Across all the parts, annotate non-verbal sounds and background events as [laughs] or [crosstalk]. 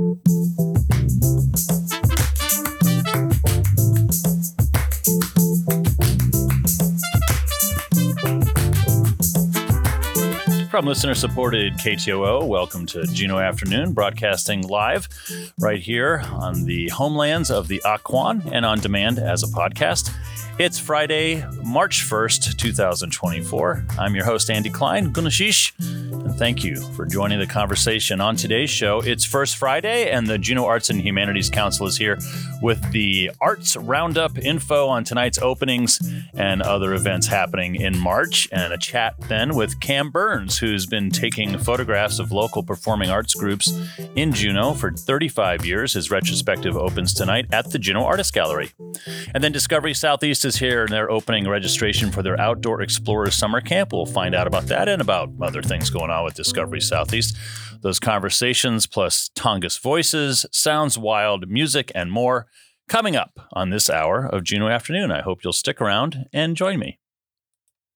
From listener supported KTOO, welcome to Juneau Afternoon, broadcasting live right here on the homelands of the Akwaan and on demand as a podcast. It's Friday, March 1st, 2024. I'm your host, Andy Kline, Gunashish, thank you for joining the conversation. On today's show, it's First Friday, and the Juneau Arts and Humanities Council is here with the Arts Roundup info on tonight's openings and other events happening in March, and a chat then with Cam Byrnes, who's been taking photographs of local performing arts groups in Juneau for 35 years. His retrospective opens tonight at the Juneau Artist Gallery. And then Discovery Southeast is here and they're opening registration for their Outdoor Explorers Summer Camp. We'll find out about that and about other things going on with Discovery Southeast. Those conversations plus Tongass voices, sounds wild, music, and more coming up on this hour of Juneau Afternoon. I hope you'll stick around and join me.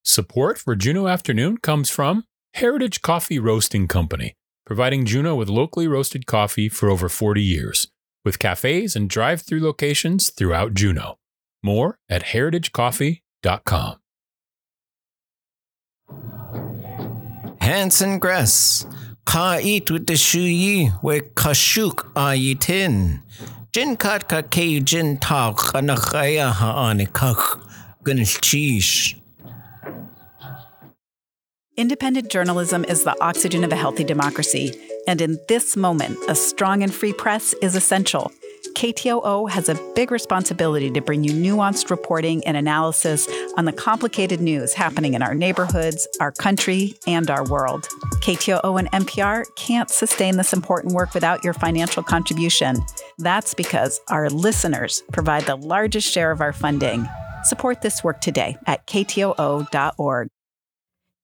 Support for Juneau Afternoon comes from Heritage Coffee Roasting Company, providing Juneau with locally roasted coffee for over 40 years, with cafes and drive through locations throughout Juneau. More at heritagecoffee.com. Hanson Gress, ka eat with the shuyi we kashuk ayitin. Jin kat ka ke jin ta ha gunchish. Independent journalism is the oxygen of a healthy democracy, and in this moment, a strong and free press is essential. KTOO has a big responsibility to bring you nuanced reporting and analysis on the complicated news happening in our neighborhoods, our country, and our world. KTOO and NPR can't sustain this important work without your financial contribution. That's because our listeners provide the largest share of our funding. Support this work today at ktoo.org.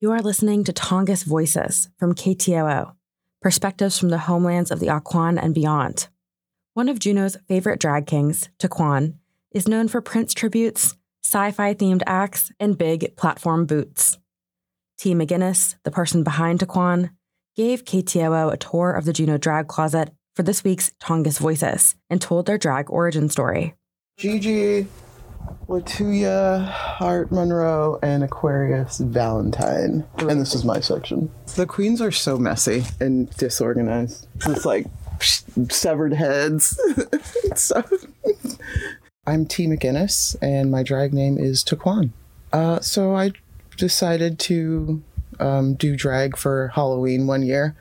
You are listening to Tongass Voices from KTOO, perspectives from the homelands of the Akwaan and beyond. One of Juneau's favorite drag kings, Taquan, is known for Prince tributes, sci fi themed acts, and big platform boots. T. McGinnis, the person behind Taquan, gave KTOO a tour of the Juneau drag closet for this week's Tongass Voices and told their drag origin story. Gigi, Latuya, Hart Monroe, and Aquarius Valentine. And this is my section. The queens are so messy and disorganized. It's like severed heads. [laughs] so, I'm T. McGinnis, and my drag name is Taquan. Uh, so I decided to um, do drag for Halloween one year,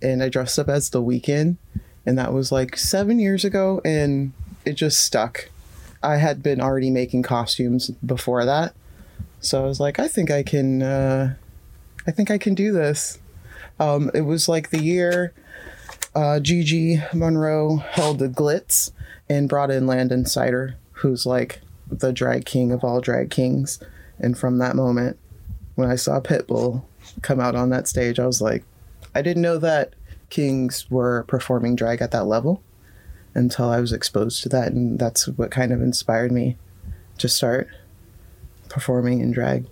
and I dressed up as the Weeknd, and that was like seven years ago, and it just stuck. I had been already making costumes before that, so I was like, I think I can, uh, I think I can do this. Um, it was like the year uh, Gigi Monroe held the glitz and brought in Landon Cider, who's like the drag king of all drag kings. And from that moment, when I saw Pitbull come out on that stage, I was like, I didn't know that kings were performing drag at that level until I was exposed to that. And that's what kind of inspired me to start performing in drag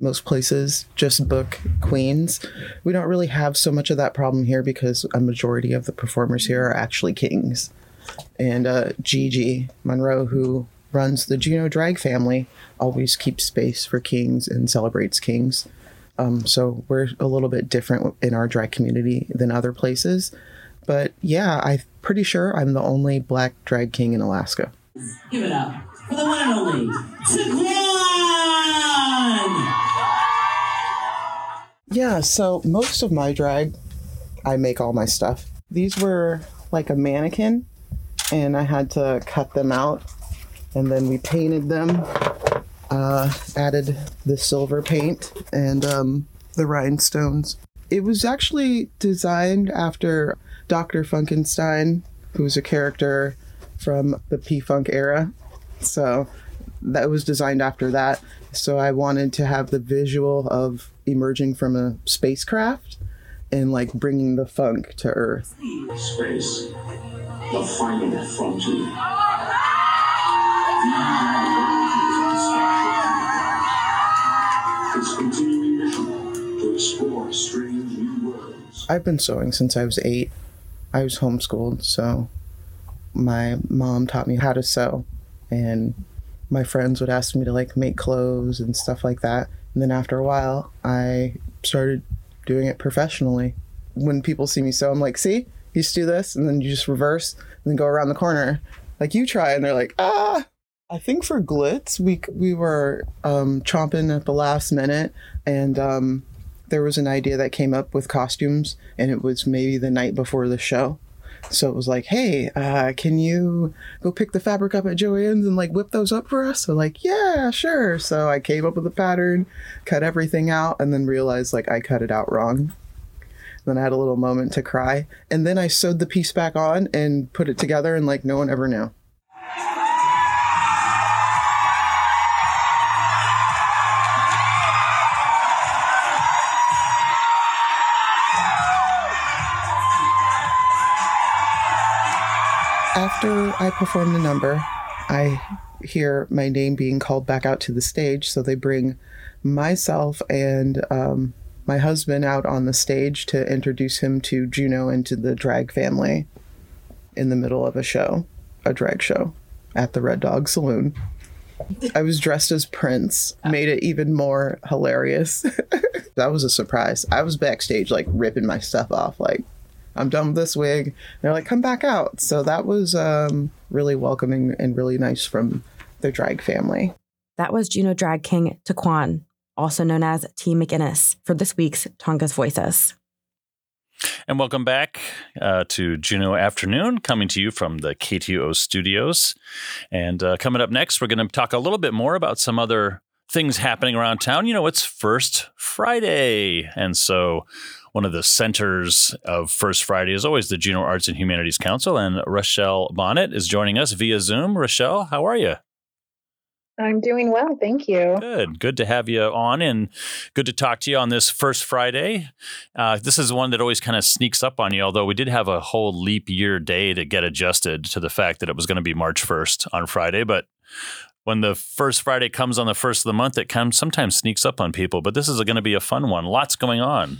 most places just book queens. We don't really have so much of that problem here because a majority of the performers here are actually kings. And uh, Gigi Monroe, who runs the Juneau Drag family, always keeps space for kings and celebrates kings. Um, so we're a little bit different in our drag community than other places. But yeah, I'm pretty sure I'm the only black drag king in Alaska. Give it up for the one and only Taquan! Yeah, so most of my drag, I make all my stuff. These were like a mannequin, and I had to cut them out, and then we painted them, uh, added the silver paint and um, the rhinestones. It was actually designed after Dr. Funkenstein, who was a character from the P Funk era. So that was designed after that. So I wanted to have the visual of emerging from a spacecraft and like bringing the funk to Earth. Space, the final frontier. Its continuing mission to explore strange new worlds. I've been sewing since I was eight. I was homeschooled, so my mom taught me how to sew, and my friends would ask me to like make clothes and stuff like that. And then after a while, I started doing it professionally. When people see me sew, I'm like, see, you just do this, and then you just reverse and then go around the corner. Like you try, and they're like, ah. I think for Glitz, we we were um, chomping at the last minute, and um, there was an idea that came up with costumes, and it was maybe the night before the show. So it was like, hey, uh, can you go pick the fabric up at Joann's and like whip those up for us? So like, yeah, sure. So I came up with a pattern, cut everything out, and then realized like I cut it out wrong. Then I had a little moment to cry, and then I sewed the piece back on and put it together, and like no one ever knew. I perform the number, I hear my name being called back out to the stage. So they bring myself and um, my husband out on the stage to introduce him to Juneau and to the drag family in the middle of a show, a drag show at the Red Dog Saloon. I was dressed as Prince, made it even more hilarious. [laughs] that was a surprise. I was backstage, like ripping my stuff off, like, I'm done with this wig. they're like, come back out. So that was um, really welcoming and really nice from the drag family. That was Juneau drag king Taquan, also known as T. McGinnis, for this week's Tongass Voices. And welcome back uh, to Juneau Afternoon, coming to you from the KTOO studios. And uh, coming up next, we're going to talk a little bit more about some other things happening around town. You know, it's First Friday. And so one of the centers of First Friday is always the Juneau Arts and Humanities Council. And Rochelle Bonnet is joining us via Zoom. Rochelle, how are you? I'm doing well, thank you. Good, good to have you on, and good to talk to you on this first Friday. Uh, this is one that always kind of sneaks up on you. Although we did have a whole leap year day to get adjusted to the fact that it was going to be March 1st on Friday, but when the first Friday comes on the first of the month, it comes sometimes sneaks up on people. But this is going to be a fun one. Lots going on.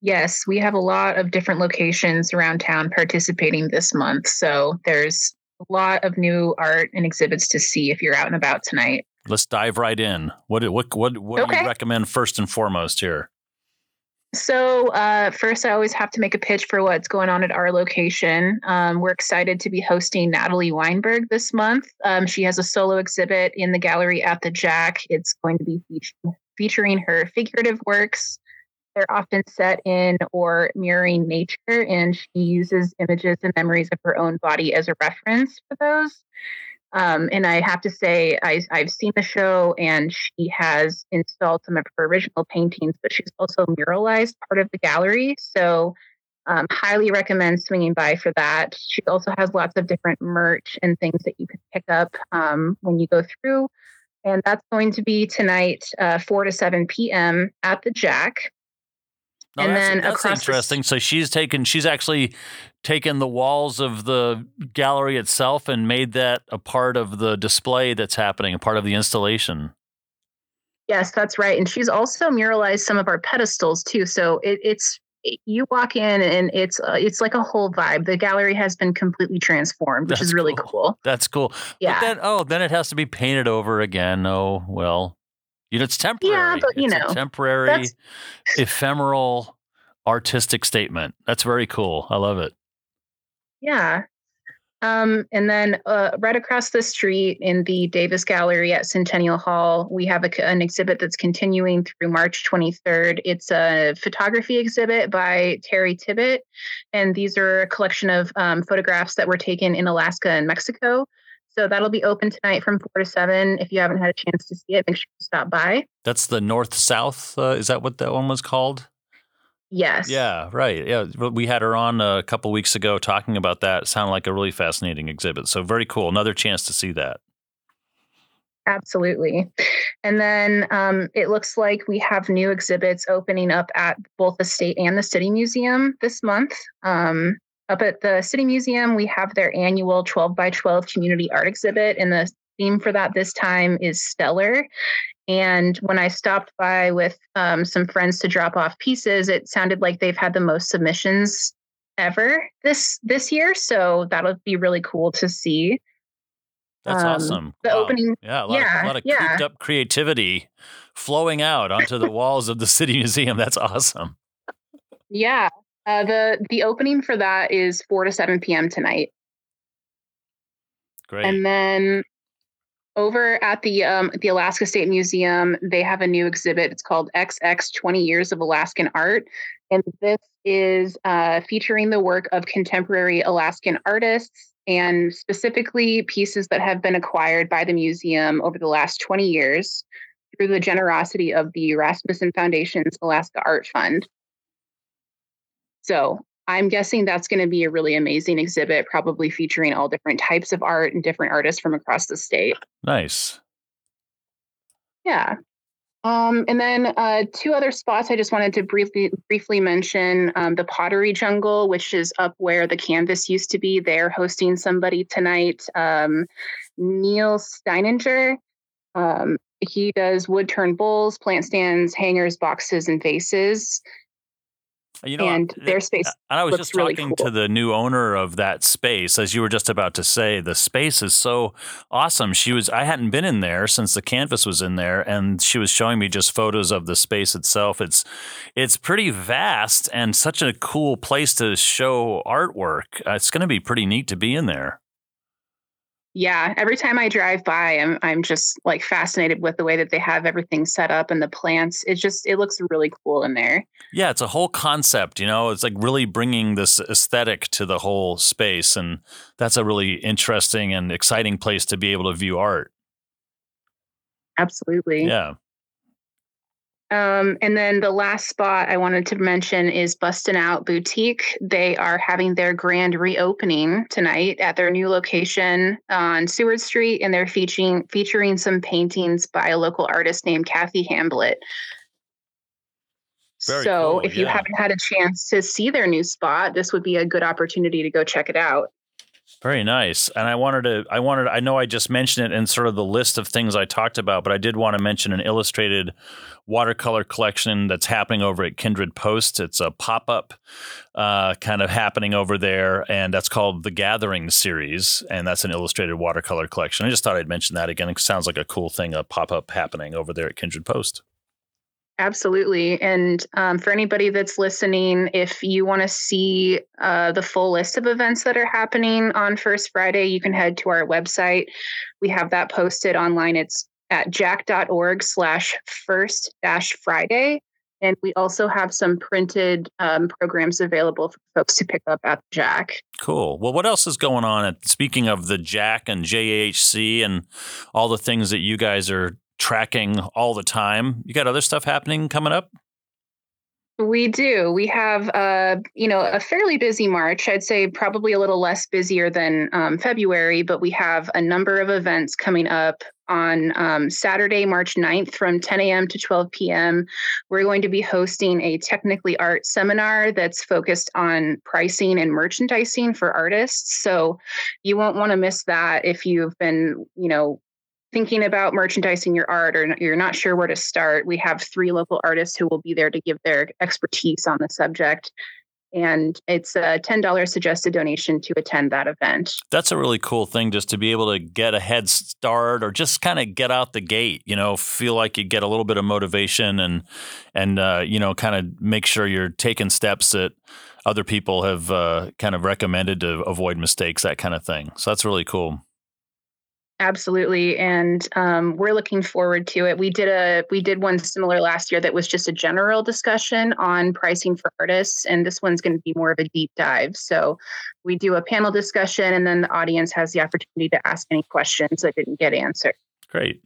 Yes, we have a lot of different locations around town participating this month. So there's a lot of new art and exhibits to see if you're out and about tonight. Let's dive right in. What what what what okay. do you recommend first and foremost here? So uh, first, I always have to make a pitch for what's going on at our location. Um, we're excited to be hosting Natalie Weinberg this month. Um, she has a solo exhibit in the gallery at the Jack. It's going to be featuring, featuring her figurative works they're often set in or mirroring nature, and she uses images and memories of her own body as a reference for those. Um, and I have to say, I, have seen the show, and she has installed some of her original paintings, but she's also muralized part of the gallery. So, um, highly recommend swinging by for that. She also has lots of different merch and things that you can pick up um, when you go through. And that's going to be tonight, uh, 4 to 7 p.m. at the Jack. No, and that's, then that's interesting. The... So she's taken, she's actually taken the walls of the gallery itself and made that a part of the display that's happening, a part of the installation. Yes, that's right. And she's also muralized some of our pedestals too. So it, it's you walk in and it's uh, it's like a whole vibe. The gallery has been completely transformed, which that's is really cool. cool. That's cool. Yeah. But then, oh, then it has to be painted over again. Oh well. You know, it's temporary. Yeah, but you it's know, temporary, ephemeral, artistic statement. That's very cool. I love it. Yeah. Um, and then uh, right across the street in the Davis Gallery at Centennial Hall, we have a, an exhibit that's continuing through March 23rd. It's a photography exhibit by Terry Tibbet. And these are a collection of um, photographs that were taken in Alaska and Mexico. So that'll be open tonight from four to seven. If you haven't had a chance to see it, make sure you stop by. That's the North South. Uh, is that what that one was called? Yes. Yeah, right. Yeah, we had her on a couple weeks ago talking about that. It sounded like a really fascinating exhibit. So very cool. Another chance to see that. Absolutely. And then um, it looks like we have new exhibits opening up at both the state and the city museum this month. Um, up at the City Museum, we have their annual 12 by 12 community art exhibit, and the theme for that this time is stellar. And when I stopped by with um, some friends to drop off pieces, it sounded like they've had the most submissions ever this this year. So that'll be really cool to see. That's Um, awesome. the Wow. opening- Yeah, a lot, yeah, of, a lot of yeah. cooped up creativity flowing out onto the walls of the city museum. That's awesome. Yeah. Uh, the the opening for that is 4 to 7 p.m. tonight. Great. And then over at the um, the Alaska State Museum, they have a new exhibit. It's called XX 20 Years of Alaskan Art. And this is uh, featuring the work of contemporary Alaskan artists and specifically pieces that have been acquired by the museum over the last 20 years through the generosity of the Rasmussen Foundation's Alaska Art Fund. So I'm guessing that's going to be a really amazing exhibit, probably featuring all different types of art and different artists from across the state. nice. Yeah. Um, and then uh, two other spots I just wanted to briefly briefly mention um, the Pottery Jungle, which is up where the canvas used to be. They're hosting somebody tonight, um, Neil Steininger. Um, he does wood turn bowls, plant stands, hangers, boxes, and vases. You know, and I- their space And I was just really talking cool. to the new owner of that space, as you were just about to say. The space is so awesome. She was I hadn't been in there since the canvas was in there, and she was showing me just photos of the space itself. It's it's pretty vast and such a cool place to show artwork. Uh, it's going to be pretty neat to be in there. Yeah every time i drive by i'm i'm just like fascinated with the way that they have everything set up and the plants it just it looks really cool in there Yeah, it's a whole concept, you know. It's like really bringing this aesthetic to the whole space, and that's a really interesting and exciting place to be able to view art. absolutely Yeah. Um and then the last spot i wanted to mention is bustin' out boutique. They are having their grand reopening tonight at their new location on seward street and they're featuring featuring some paintings by a local artist named kathy hamblett. Very so cool, if you haven't had a chance to see their new spot this would be a good opportunity to go check it out Very nice. And I wanted to, I wanted, I know I just mentioned it in sort of the list of things I talked about, but I did want to mention an illustrated watercolor collection that's happening over at Kindred Post. It's a pop up uh, kind of happening over there, and that's called the Gathering series. And that's an illustrated watercolor collection. I just thought I'd mention that again. It sounds like a cool thing, a pop up happening over there at Kindred Post. Absolutely. And um, for anybody that's listening, if you want to see uh, the full list of events that are happening on First Friday, you can head to our website. We have that posted online. It's at jack.org slash first dash Friday. And we also have some printed um, programs available for folks to pick up at Jack. Cool. Well, what else is going on? At, speaking of the Jack and JHC and all the things that you guys are tracking all the time, you got other stuff happening coming up? We do. We have, uh, you know, a fairly busy March. I'd say probably a little less busier than um, February, but we have a number of events coming up on um, Saturday, March 9th from 10 a.m. to 12 p.m. We're going to be hosting a technically art seminar that's focused on pricing and merchandising for artists. So you won't want to miss that if you've been, you know, thinking about merchandising your art or you're not sure where to start, we have three local artists who will be there to give their expertise on the subject. And it's a $10 suggested donation to attend that event. That's a really cool thing just to be able to get a head start or just kind of get out the gate, you know, feel like you get a little bit of motivation and, and, uh, you know, kind of make sure you're taking steps that other people have uh, kind of recommended to avoid mistakes, that kind of thing. So that's really cool. Absolutely, and um, we're looking forward to it. We did a we did one similar last year that was just a general discussion on pricing for artists, and this one's going to be more of a deep dive. So we do a panel discussion, and then the audience has the opportunity to ask any questions that didn't get answered. Great.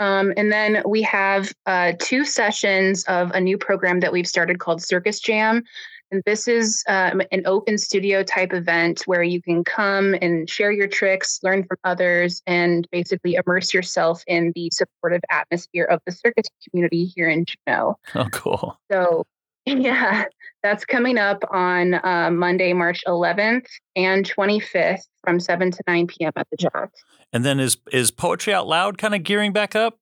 Um, and then we have uh, two sessions of a new program that we've started called Circus Jam. And this is um, an open studio type event where you can come and share your tricks, learn from others, and basically immerse yourself in the supportive atmosphere of the circus community here in Juneau. Oh, cool. So, [laughs] yeah, that's coming up on uh, Monday, March 11th and 25th from 7 to 9 p.m. at the Jack. And then is is poetry out loud kind of gearing back up?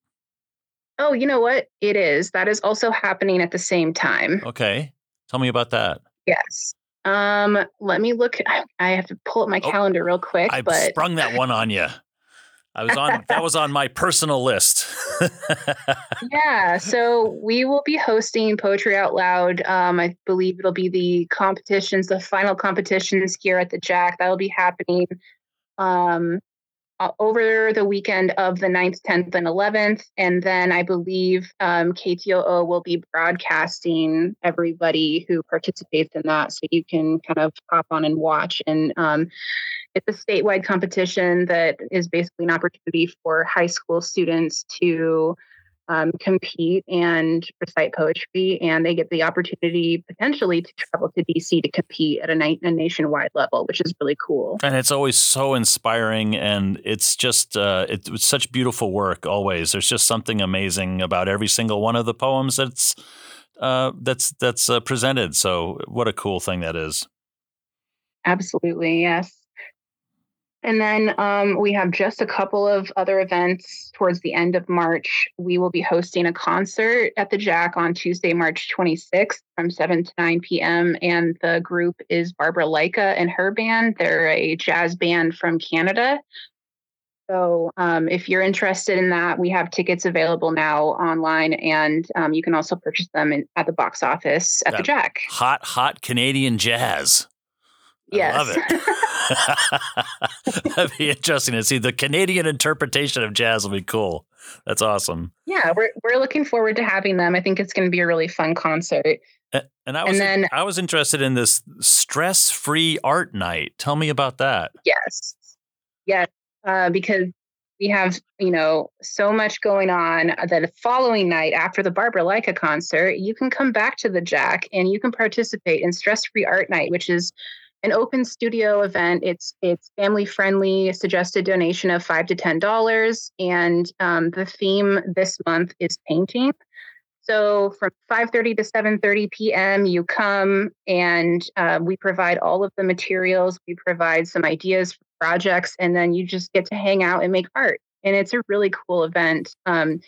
Oh, you know what? It is. That is also happening at the same time. Okay, tell me about that. Yes. Um, let me look. I have to pull up my Oh, calendar real quick, I but sprung that one on you. I was on that was on my personal list. [laughs] yeah. So we will be hosting Poetry Out Loud. Um, I believe it'll be the competitions, the final competitions here at the Jack. That'll be happening um, uh, over the weekend of the 9th, 10th, and 11th. And then I believe um, KTOO will be broadcasting everybody who participates in that. So you can kind of hop on and watch. And um, it's a statewide competition that is basically an opportunity for high school students to um, compete and recite poetry, and they get the opportunity potentially to travel to DC to compete at a, na- a nationwide level, which is really cool. and it's always so inspiring and it's just uh, it, it's such beautiful work always there's just something amazing about every single one of the poems that's uh, that's that's uh, presented so what a cool thing that is Absolutely, yes. And then um, we have just a couple of other events towards the end of March. We will be hosting a concert at the Jack on Tuesday, March 26th from 7 to 9 p.m. And the group is Barbara Leica and her band. They're a jazz band from Canada. So um, if you're interested in that, we have tickets available now online, and um, you can also purchase them in, at the box office at the Jack. hot hot canadian jazz I love it. [laughs] That'd be interesting to see. The canadian interpretation of jazz will be cool. That's awesome. Yeah, we're we're looking forward to having them. I think it's going to be a really fun concert. A- and i And was then- i was interested in this stress-free art night. Tell me about that. Yes, yes, uh, because we have you know so much going on that the following night after the Barbara Leica concert, you can come back to the Jack and you can participate in Stress Free Art Night, which is an open studio event. It's it's family friendly. Suggested donation of five to ten dollars, and um, the theme this month is painting. So from 5:30 to 7:30 p.m., you come and uh, we provide all of the materials. We provide some ideas for projects, and then you just get to hang out and make art. And it's a really cool event. Um,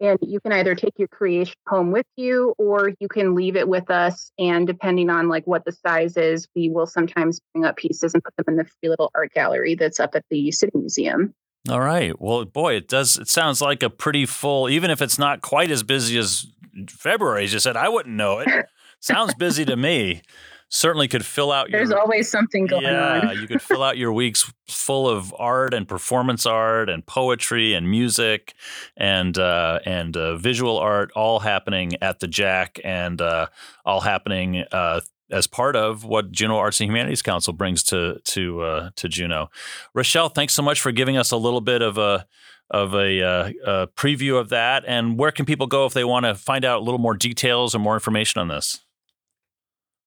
and you can either take your creation home with you, or you can leave it with us. And depending on like what the size is, we will sometimes bring up pieces and put them in the free little art gallery that's up at the City Museum. All right. Well, boy, it does. It sounds like a pretty full, even if it's not quite as busy as February. As you said, I wouldn't know it. [laughs] sounds busy to me. Certainly could fill out your. There's always something going yeah, on. Yeah, you could fill out your weeks full of art and performance art and poetry and music and uh, and uh, visual art, all happening at the Jack and uh, all happening uh, as part of what Juneau Arts and Humanities Council brings to to uh, to Juneau. Rochelle, thanks so much for giving us a little bit of a of a, uh, a preview of that. And where can people go if they want to find out a little more details or more information on this?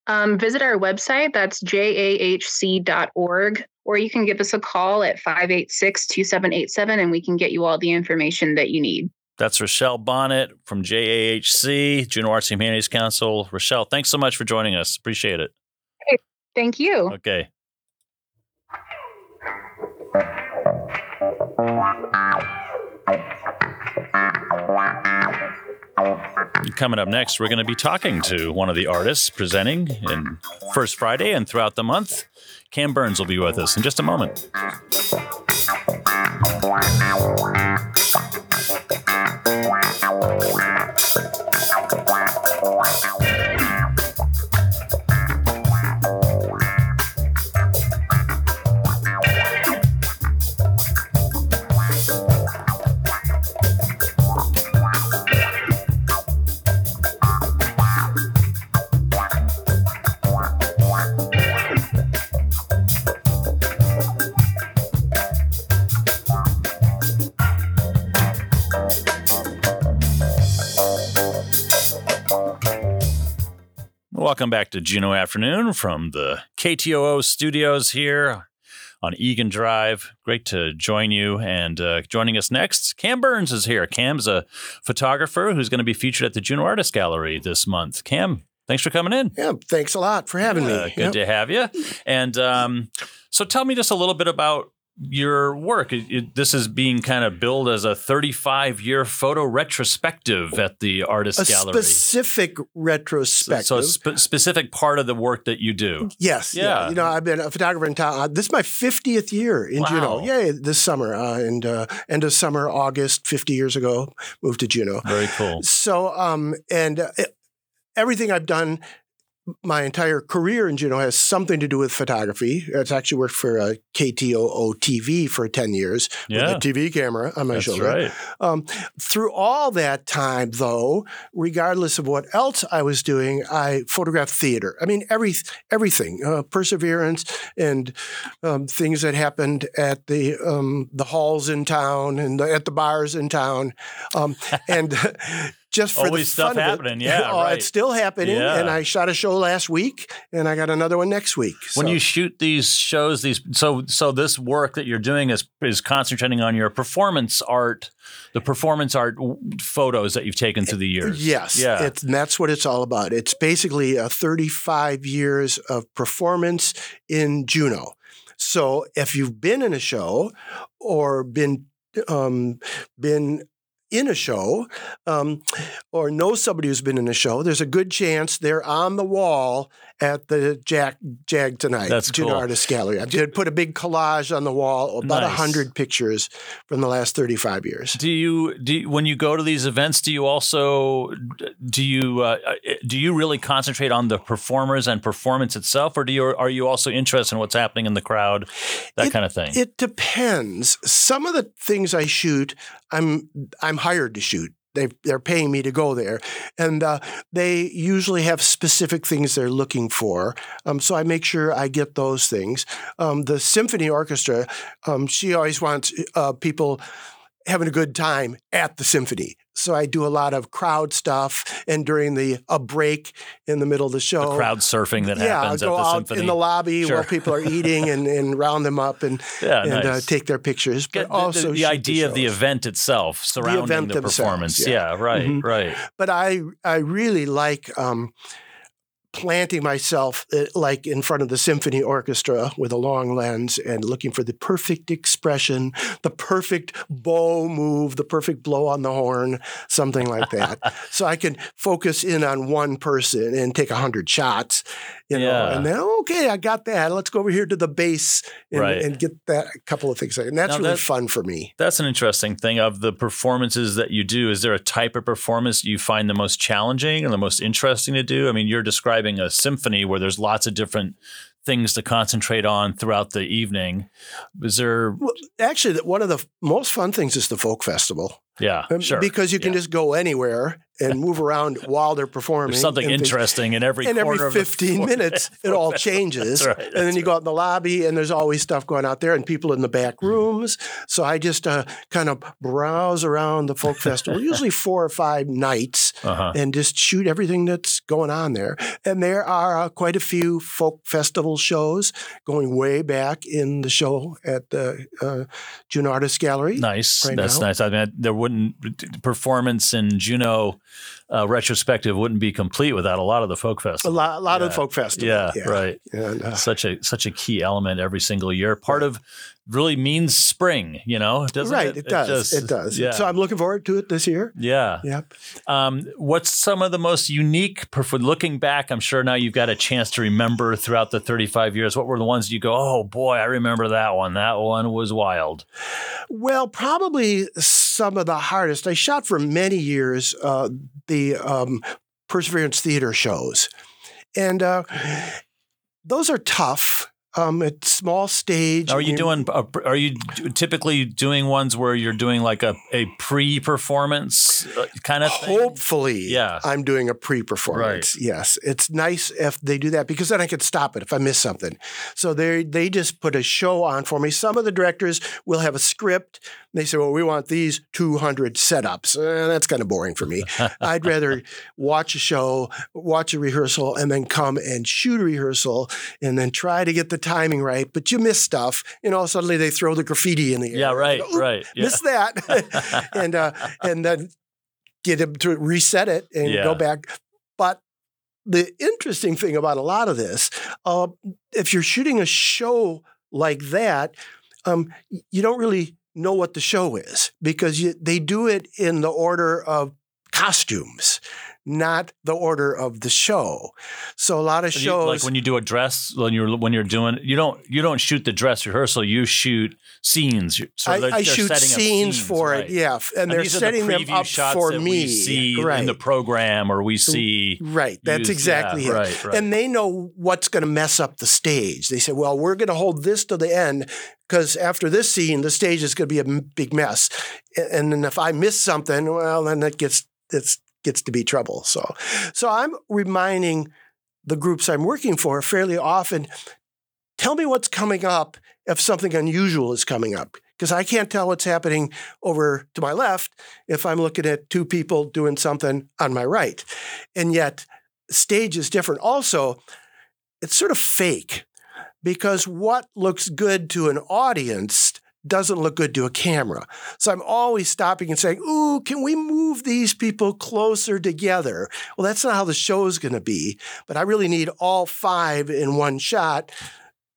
Um, visit our website, that's jahc.org, or you can give us a call at 586 2787 and we can get you all the information that you need. That's Rochelle Bonnet from JAHC, Juneau Arts and Humanities Council. Rochelle, thanks so much for joining us. Appreciate it. Thank you. Okay. Coming up next, we're going to be talking to one of the artists presenting in First Friday and throughout the month. Cam Byrnes will be with us in just a moment. Welcome back to Juneau Afternoon from the KTOO studios here on Egan Drive. Great to join you. And uh, joining us next, Cam Byrnes is here. Cam's a photographer who's going to be featured at the Juneau Artist Gallery this month. Cam, thanks for coming in. Yeah, thanks a lot for having Uh, me. good Yep. to have you. And um, so tell me just a little bit about your work. It, it- this is being kind of billed as a 35 year photo retrospective at the Artist A Gallery. specific retrospective. so a spe- specific part of the work that you do. Yes. Yeah. Yeah. You know, I've been a photographer in town. Uh, this is my 50th year in Wow. Juneau. Yay, this summer. Uh, and uh, end of summer, August, 50 years ago, moved to Juneau. Very cool. So, um, and uh, everything I've done my entire career in Juneau has something to do with photography. It's actually worked for uh, KTOO TV for 10 years Yeah. with a TV camera on my That's shoulder. right. Um, through all that time, though, regardless of what else I was doing, I photographed theater. I mean, every everything, uh, perseverance, and um, things that happened at the um, the halls in town and the, at the bars in town, um, and. [laughs] Just for Always the stuff fun of it. Yeah, [laughs] oh, right. it's still happening. Yeah. And I shot a show last week, and I got another one next week. When you shoot these shows, these so so this work that you're doing is is concentrating on your performance art, the performance art photos that you've taken through the years. Yes, Yeah. it's, and that's what it's all about. It's basically a 35 years of performance in Juneau. So if you've been in a show or been um, been in a show um, or know somebody who's been in a show, there's a good chance they're on the wall at the Jack Jag tonight. That's cool. Artist Gallery. I did put a big collage on the wall, about a Nice. hundred pictures from the last 35 years. Do you do you, when you go to these events? Do you also do you uh, do you really concentrate on the performers and performance itself, or do you are you also interested in what's happening in the crowd, that It- kind of thing? It depends. Some of the things I shoot, I'm I'm hired to shoot. They they're paying me to go there, and uh, they usually have specific things they're looking for. Um, so I make sure I get those things. Um, the symphony orchestra, um, she always wants uh, people having a good time at the symphony. So I do a lot of crowd stuff, and during the a break in the middle of the show, the crowd surfing that yeah, happens I'll go at the out symphony in the lobby Sure. while people are eating and, [laughs] and round them up and Yeah, and uh, take their pictures. But the- also the, the idea of the event itself surrounding the, event themselves, performance. yeah. right, Mhm. right. But I I really like. Um, planting myself uh, like in front of the symphony orchestra with a long lens and looking for the perfect expression the perfect bow move the perfect blow on the horn something like that. [laughs] So i can focus in on one person and take a hundred shots you know Yeah. and then okay i got that let's go over here to the base and, Right. and get that couple of things and that's Now really that- fun for me That's an interesting thing of the performances that you do. Is there a type of performance you find the most challenging and the most interesting to do? I mean, you're describing a symphony where there's lots of different things to concentrate on throughout the evening. Is there? Well, actually, one of the most fun things is the folk festival. Yeah, Um, sure. Because you can Yeah. just go anywhere and move around while they're performing. There's something things. interesting in every And every of 15 floor. minutes, [laughs] it all changes. Right, and then you go out in the lobby, and there's always stuff going out there, and people in the back Mm-hmm. rooms. So I just uh, kind of browse around the folk [laughs] festival, usually four or five nights, Uh-huh. and just shoot everything that's going on there. And there are uh, quite a few folk festival shows going way back in the show at the uh, Juneau Artist Gallery. Nice. right That's now. nice. I mean, there wouldn't performance in Juneau uh, retrospective wouldn't be complete without a lot of the folk A lot, a lot of Yeah. the folk festival. Yeah, right. And, uh, Such a such a key element every single year. Part of really means spring. You know, doesn't right, it? it, does. just- it does. Yeah. So I'm looking forward to it this year. yeah. Yep. Um, what's some of the most unique? perf- Looking back, I'm sure now you've got a chance to remember throughout the 35 years. What were the ones you go, oh boy, I remember that one. That one was wild. Well, probably some of the hardest. I shot for many years uh, the um, Perseverance Theater shows, and uh, those are tough. Um, it's small stage. Are you doing? a- Are you typically doing ones where you're doing like a, a pre-performance uh, kind of thing? Hopefully, Yeah. I'm doing a pre-performance. Yes, it's nice if they do that because then I can stop it if I miss something. So they they just put a show on for me. Some of the directors will have a script. They say, "Well, we want these 200 setups." Eh, that's kind of boring for me. [laughs] I'd rather watch a show, watch a rehearsal, and then come and shoot a rehearsal, and then try to get the timing right. But you miss stuff. You know, suddenly they throw the graffiti in the air. Yeah, right, Oop, right. Yeah. Missed that, [laughs] and uh, and then get him to reset it and Yeah. go back. But the interesting thing about a lot of this, uh, if you're shooting a show like that, um, you don't really know what the show is because you, they do it in the order of costumes, not the order of the show. So a lot of shows, like when you do a dress, when you're when you're doing, you don't you don't shoot the dress rehearsal. You shoot scenes. So I, they're- I they're shoot setting up scenes, for right. it, yeah, f- and, they're setting the them up shots for that me. We see right. in the program, or we see. Right, that's used- exactly yeah, it. Right, right. And they know what's going to mess up the stage. They say, well, we're going to hold this to the end because after this scene, the stage is going to be a m- big mess. And then if I miss something, well, then it gets it's gets to be trouble. So, so I'm reminding the groups I'm working for fairly often. Tell me what's coming up if something unusual is coming up. Because I can't tell what's happening over to my left if I'm looking at two people doing something on my right. And yet, stage is different. Also, it's sort of fake because what looks good to an audience doesn't look good to a camera. So I'm always stopping and saying, Ooh, can we move these people closer together? Well, that's not how the show is going to be, but I really need all five in one shot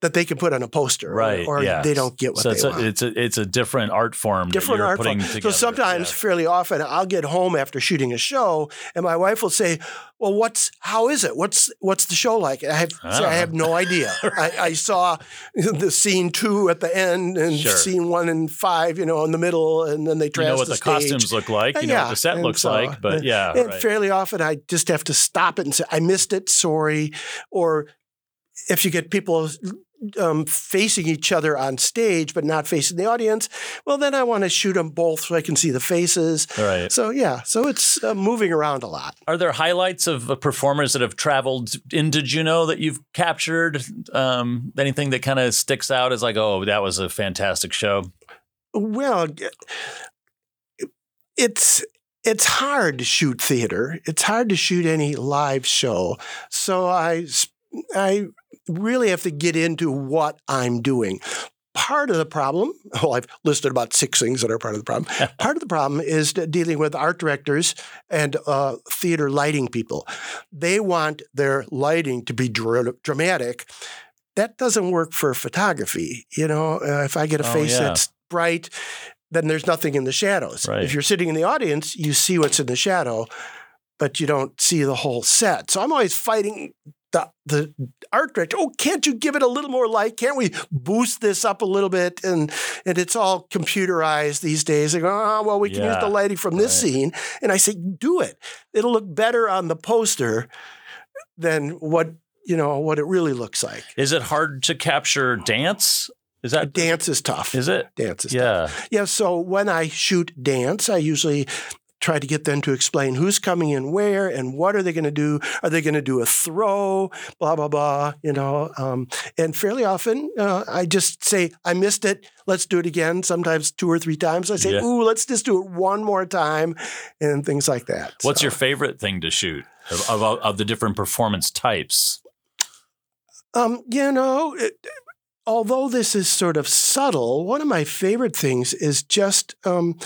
that they can put on a poster, or- Right. Or, yeah. they don't get what so they it's want A, it's a it's a different art form. different art putting form. Together. So sometimes, Yeah. fairly often, I'll get home after shooting a show, and my wife will say, "Well, what's how is it? What's what's the show like?" I have I I have no [laughs] idea. I, I saw the scene two at the end and Sure. scene one and five, you know, in the middle, and then they you trash know what the, the, costumes look like. You know Yeah, what the set and looks so- like. But yeah, And right. fairly often, I just have to stop it and say, "I missed it. Sorry," or if you get people um, facing each other on stage but not facing the audience, well, then I want to shoot them both so I can see the faces. right. So yeah, so it's uh, moving around a lot. Are there highlights of uh, performers that have traveled into Juneau that you've captured? Um, anything that kind of sticks out as like, oh, that was a fantastic show. Well, it's it's hard to shoot theater. It's hard to shoot any live show. So I I really have to get into what I'm doing. Part of the problem, [laughs] well, I've listed about six things that are part of the problem. [laughs] part of the problem is dealing with art directors and uh, theater lighting people. They want their lighting to be dra- dramatic. That doesn't work for photography. You know, uh, if I get a Oh, face yeah. that's bright, then there's nothing in the shadows. Right. If you're sitting in the audience, you see what's in the shadow, but you don't see the whole set. So I'm always fighting the the art director. Oh, can't you give it a little more light? Can't we boost this up a little bit? And and it's all computerized these days. They go, oh, well, we can use the lighting from this right. scene. And I say, do it. It'll look better on the poster than what you know what it really looks like. Is it hard to capture dance? Is that Dance is tough. Is it? Dance is Yeah. Yeah, so when I shoot dance, I usually try to get them to explain who's coming in where and what are they going to do. Are they going to do a throw? Blah blah blah. You know, um, and fairly often uh, I just say I missed it. Let's do it again. Sometimes two or three times. I say, Yeah. "Ooh, let's just do it one more time," and things like that. What's So, your favorite thing to shoot of, of, of the different performance types? Um, you know. It, Although this is sort of subtle, one of my favorite things is just um,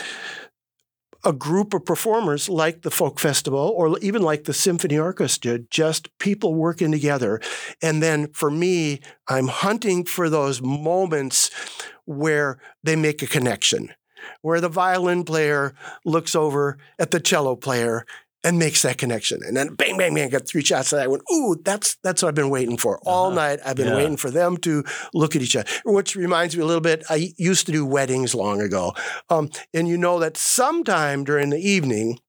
a group of performers like the folk festival or even like the symphony orchestra just people working together. And then for me i'm hunting for those moments where they make a connection where the violin player looks over at the cello player and makes that connection and then bang bang bang got three shots and i went ooh that's that's what i've been waiting for all Uh-huh. night i've been Yeah. waiting for them to look at each other which reminds me a little bit i used to do weddings long ago um, and you know that sometime during the evening,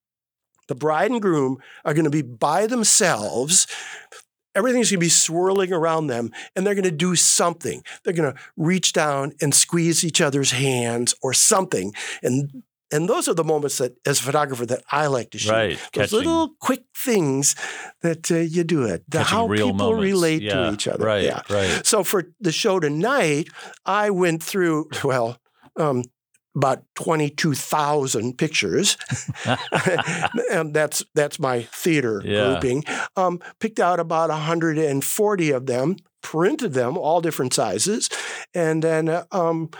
the bride and groom are going to be by themselves. Everything's going to be swirling around them, and they're going to do something. They're going to reach down and squeeze each other's hands or something. And and those are the moments that, as a photographer, that I like to shoot. Right. Those Catching, little quick things that uh, you do it. The, catching how people moments. relate Yeah, to each other. Right. Yeah. Right. So for the show tonight, I went through well um, about twenty two thousand pictures, and [laughs] that's that's my theater Yeah. grouping. Um, picked out about hundred and forty of them, printed them all different sizes, and then. uh, Um,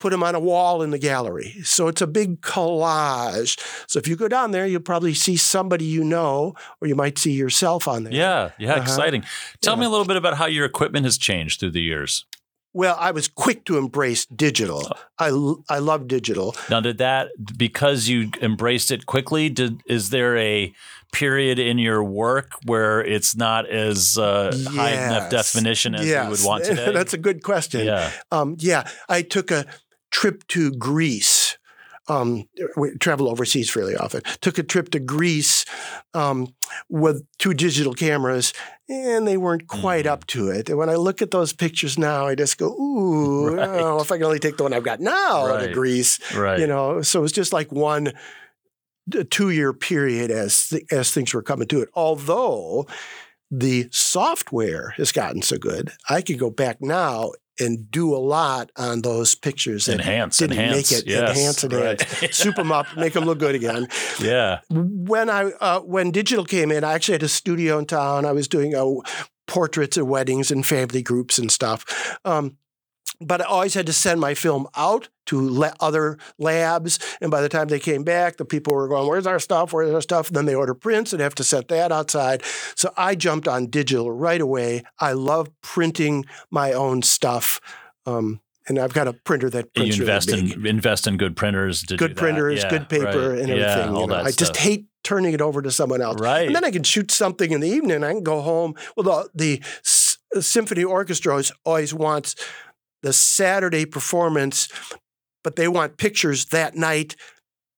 Put them on a wall in the gallery. So it's a big collage. So if you go down there, you'll probably see somebody you know, or you might see yourself on there. Yeah. Yeah. Uh-huh. Exciting. Tell Yeah. me a little bit about how your equipment has changed through the years. Well, I was quick to embrace digital. I, I love digital. Now, did that because you embraced it quickly? Did is there a period in your work where it's not as uh, high enough definition as yes. you would want [laughs] today? That's a good question. yeah. Um, yeah, I took a trip to Greece. Um, we travel overseas fairly often. Took a trip to Greece um, with two digital cameras, and they weren't quite Mm-hmm. up to it. And when I look at those pictures now, I just go, "Ooh, Right. oh, if I can only take the one I've got now Right. to Greece." Right. You know, so it was just like one two year period as th- as things were coming to it. Although the software has gotten so good, I can go back now and do a lot on those pictures enhance, didn't enhance, make it. yes, enhance, enhance, right. soup them up, make them look good again. [laughs] yeah. When I uh, when digital came in, I actually had a studio in town. I was doing uh, portraits of weddings and family groups and stuff. Um, but I always had to send my film out to le- other labs. And by the time they came back, the people were going, Where's our stuff? Where's our stuff? And then they order prints and have to set that outside. So I jumped on digital right away. I love printing my own stuff. Um, and I've got a printer that You prints really invest big. in invest in good printers to do good that. printers, Yeah, good paper, right. and Yeah, everything. you all know. that I just stuff. hate turning it over to someone else. Right. And then I can shoot something in the evening. I can go home. Well, the, the s- symphony orchestra always wants the Saturday performance, but they want pictures that night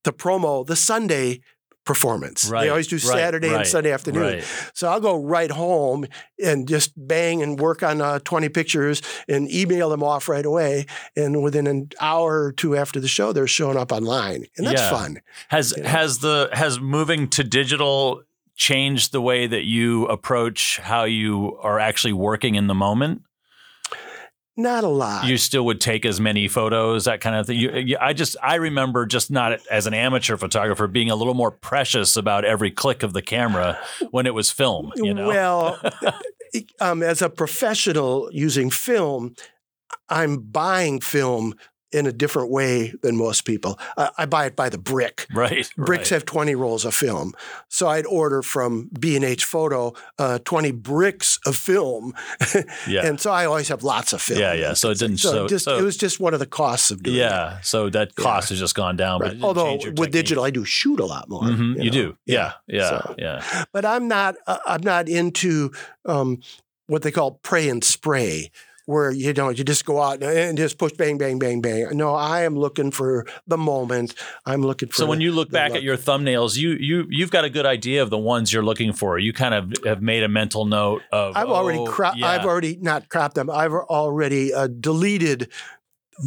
to promo the Sunday performance. Right, They always do Saturday right, and Sunday afternoon. So I'll go right home and just bang and work on uh, 20 pictures and email them off right away. And within an hour or two after the show, they're showing up online. And that's Yeah. fun. Has You know? has the has moving to digital changed the way that you approach how you are actually working in the moment? Not a lot. You still would take as many photos, that kind of thing. You, you, I just I remember just not as an amateur photographer being a little more precious about every click of the camera when it was film. You know, Well, [laughs] um, as a professional using film, I'm buying film in a different way than most people. I, I buy it by the brick. [laughs] right? Bricks right. have 20 rolls of film. So I'd order from B&H Photo uh, 20 bricks of film. [laughs] Yeah. and so I always have lots of film. Yeah, yeah. So it didn't- so- just, so- it was just one of the costs of doing yeah. So that cost has just gone down. But Right. Although with technique. digital, I do shoot a lot more. Mhm, you, know? do, yeah, yeah, So- yeah. but I'm not. Uh, I'm not into um, what they call pray and spray, where you don't you just go out and just push bang, bang, bang, bang. No, I am looking for the moment. I'm looking for. So when the- you look back look. at your thumbnails, you you you've got a good idea of the ones you're looking for. You kind of have made a mental note of. I've already oh, cro- yeah. I've already not cropped them. I've already uh, deleted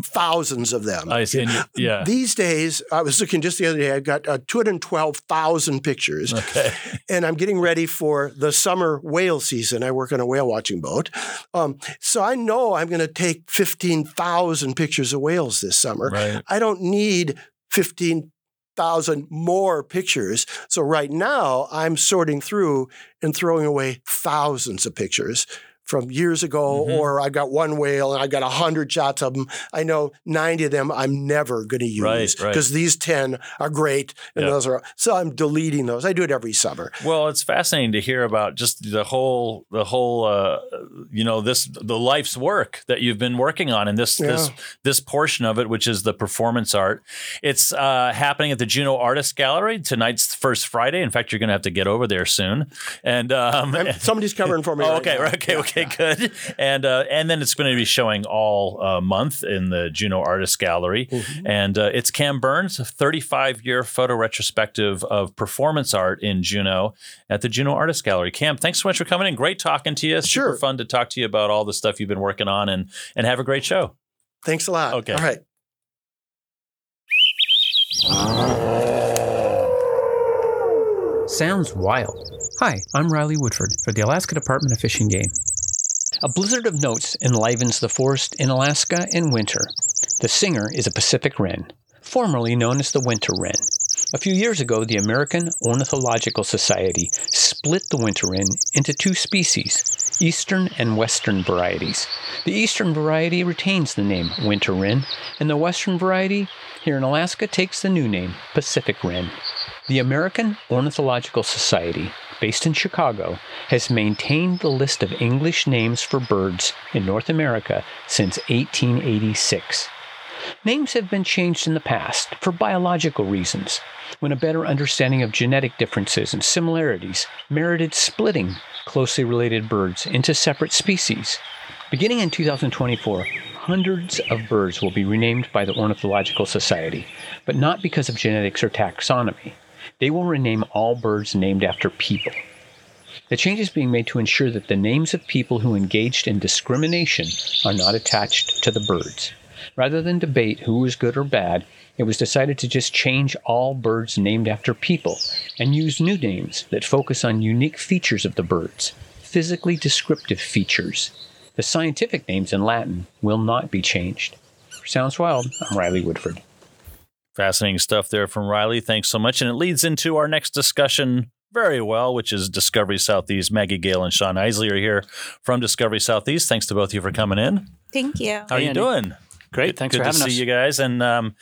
thousands of them. I see. you- yeah. These days, I was looking just the other day. I've got uh, 212,000 pictures. Okay. [laughs] and I'm getting ready for the summer whale season. I work on a whale watching boat. Um, so I know I'm going to take 15,000 pictures of whales this summer. Right. I don't need 15,000 more pictures. So right now, I'm sorting through and throwing away thousands of pictures. From years ago, Mhm. or I've got one whale and I've got a hundred shots of them. I know ninety of them I'm never going to use Right, right. because these ten are great and Yeah. those are. So I'm deleting those. I do it every summer. Well, it's fascinating to hear about just the whole the whole uh, you know this the life's work that you've been working on and this this Yeah. this portion of it, which is the performance art. It's uh, happening at the Juneau Artist Gallery tonight's first Friday. In fact, you're going to have to get over there soon. And um, somebody's covering for me. [laughs] Oh, right okay, now. right, okay, Yeah, okay, yeah. good. And uh, and then it's going to be showing all uh, month in the Juneau Artist Gallery, Mm-hmm. and uh, it's Cam Byrnes' 35 year photo retrospective of performance art in Juneau at the Juneau Artist Gallery. Cam, thanks so much for coming in. Great talking to you. Super Sure. fun to talk to you about all the stuff you've been working on, and and have a great show. Thanks a lot. Okay. All right. Sounds wild. Hi, I'm Riley Woodford for the Alaska Department of Fish and Game. A blizzard of notes enlivens the forest in Alaska in winter. The singer is a Pacific wren, formerly known as the winter wren. A few years ago, the American Ornithological Society split the winter wren into two species, eastern and western varieties. The eastern variety retains the name winter wren, and the western variety here in Alaska takes the new name Pacific wren. The American Ornithological Society based in Chicago, has maintained the list of English names for birds in North America since 1886. Names have been changed in the past for biological reasons, when a better understanding of genetic differences and similarities merited splitting closely related birds into separate species. Beginning in 2024, hundreds of birds will be renamed by the Ornithological Society, but not because of genetics or taxonomy. They will rename all birds named after people. The change is being made to ensure that the names of people who engaged in discrimination are not attached to the birds. Rather than debate who was good or bad, it was decided to just change all birds named after people and use new names that focus on unique features of the birds, physically descriptive features. The scientific names in Latin will not be changed. Sounds Wild, I'm Riley Woodford. Fascinating stuff there from Riley. Thanks so much. And it leads into our next discussion very well, which is Discovery Southeast. Maggie Gale and Sean Isley are here from Discovery Southeast. Thanks to both of you for coming in. Thank you. How are you Andy. doing? Great. Thanks Good for to having see you guys. And um,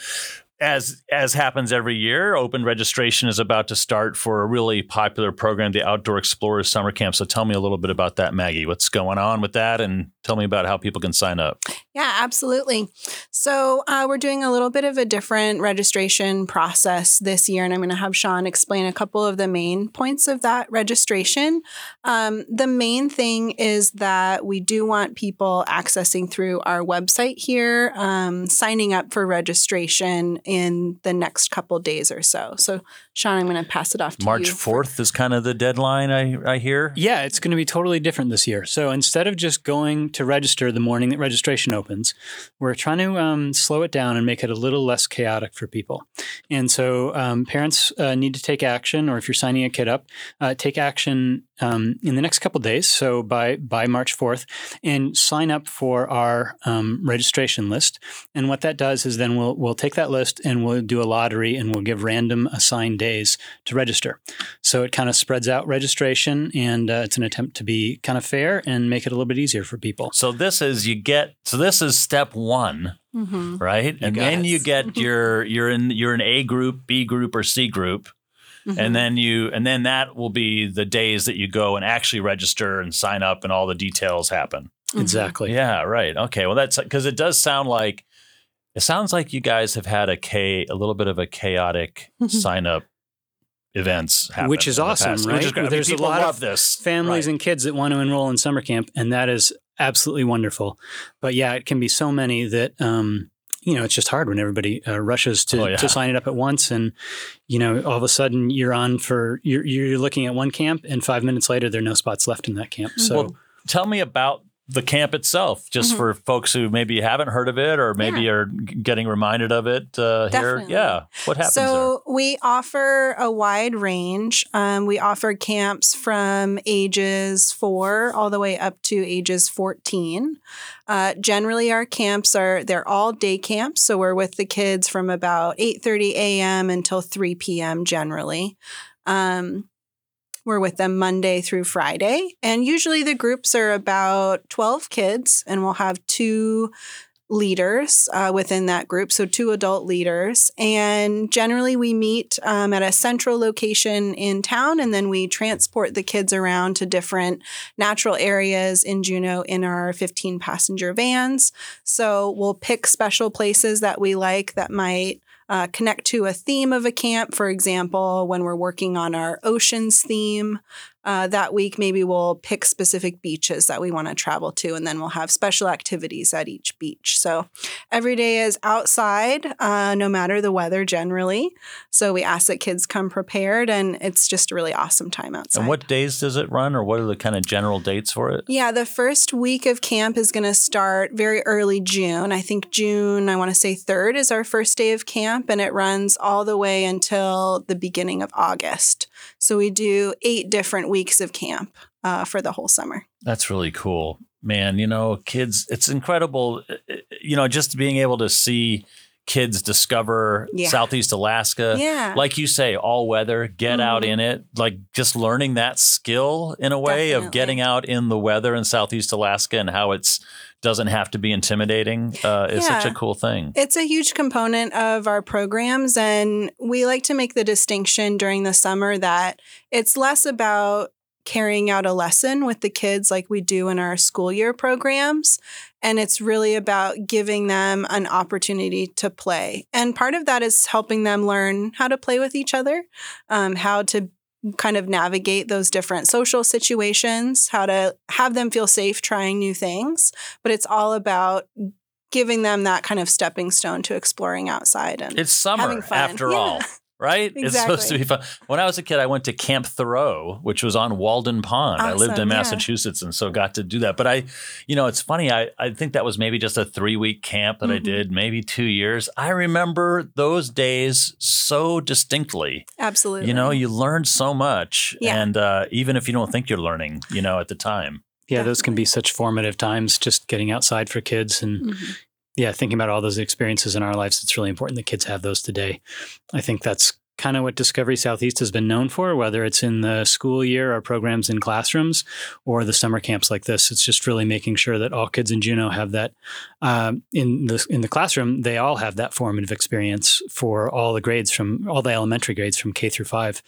as as happens every year, open registration is about to start for a really popular program, the Outdoor Explorers Summer Camp. So tell me a little bit about that, Maggie. What's going on with that, and tell me about how people can sign up. Yeah, absolutely. So uh, we're doing a little bit of a different registration process this year, and I'm going to have Sean explain a couple of the main points of that registration. Um, the main thing is that we do want people accessing through our website here, um, signing up for registration in the next couple days or so. So, Sean, I'm going to pass it off to March you. fourth is kind of the deadline. I I hear. Yeah, it's going to be totally different this year. So instead of just going to register the morning that registration opens, we're trying to um, slow it down and make it a little less chaotic for people. And so um, parents uh, need to take action, or if you're signing a kid up, uh, take action um, in the next couple days. So by by March 4th, and sign up for our um, registration list. And what that does is then we'll we'll take that list and we'll do a lottery and we'll give random assigned days to register. So it kind of spreads out registration, and uh, it's an attempt to be kind of fair and make it a little bit easier for people. So this is you get. So this is step one, Mhm. right? and got then it. you get your you're in you're an A group, B group, or C group. Mhm. And then you, and then that will be the days that you go and actually register and sign up, and all the details happen. Exactly. Yeah, right. Okay. Well, that's because it does sound like it sounds like you guys have had a K, a little bit of a chaotic sign up events, happen Which is awesome, past, right? Which is great. I mean, There's a lot of this. families Right. and kids that want to enroll in summer camp, and that is absolutely wonderful. But yeah, it can be so many that um, you know it's just hard when everybody uh, rushes to, Oh, yeah. to sign it up at once, and you know all of a sudden you're on for you're you're looking at one camp, and five minutes later there are no spots left in that camp. So. well, tell me about the camp itself, just Mhm. for folks who maybe haven't heard of it or maybe are getting reminded of it uh, here. Yeah. What happens so we offer a wide range. Um, we offer camps from ages four all the way up to ages 14. Uh, generally, our camps are they're all day camps, so we're with the kids from about 8:30 a.m. until 3 p.m. Generally. Um, we're with them Monday through Friday, and usually the groups are about 12 kids, and we'll have two leaders uh, within that group, so two adult leaders. And generally, we meet um, at a central location in town, and then we transport the kids around to different natural areas in Juneau in our 15 passenger vans. So we'll pick special places that we like that might. Uh, connect to a theme of a camp. For example, when we're working on our oceans theme, uh, that week, maybe we'll pick specific beaches that we want to travel to, and then we'll have special activities at each beach. So every day is outside, uh, no matter the weather generally. So we ask that kids come prepared, and it's just a really awesome time outside. And what days does it run, or what are the kind of general dates for it? Yeah, the first week of camp is going to start very early June. I think June, I want to say 3rd is our first day of camp, and it runs all the way until the beginning of August. So we do eight different weeks of camp uh, for the whole summer. That's really cool, man. You know, kids, it's incredible. uh, uh, You know, just being able to see kids discover Yeah. Southeast Alaska. Yeah. Like you say, all weather, get out Mhm. in it, like just learning that skill in a way of getting out in the weather in Southeast Alaska and how it's doesn't have to be intimidating uh, is such a cool thing. It's a huge component of our programs, and we like to make the distinction during the summer that it's less about carrying out a lesson with the kids like we do in our school year programs. And it's really about giving them an opportunity to play. And part of that is helping them learn how to play with each other, um, how to kind of navigate those different social situations, how to have them feel safe trying new things. But it's all about giving them that kind of stepping stone to exploring outside and It's summer having fun. after Yeah. all, [laughs] right? It's supposed to be fun. When I was a kid, I went to Camp Thoreau, which was on Walden Pond. I lived in Awesome, yeah. Massachusetts and so got to do that. But I, you know, it's funny. I, I think that was maybe just a three week camp that I Mhm. did, maybe two years. I remember those days so distinctly. Absolutely. You know, you learned so much. Yeah. And uh, even if you don't think you're learning, you know, at the time. Yeah, those can be such formative times just getting outside for kids and Mhm. Yeah, thinking about all those experiences in our lives. It's really important that kids have those today. I think that's kind of what Discovery Southeast has been known for, whether it's in the school year or programs in classrooms or the summer camps like this. It's just really making sure that all kids in Juneau have that um, in the in the classroom. They all have that formative experience for all the grades from all the elementary grades from K through five,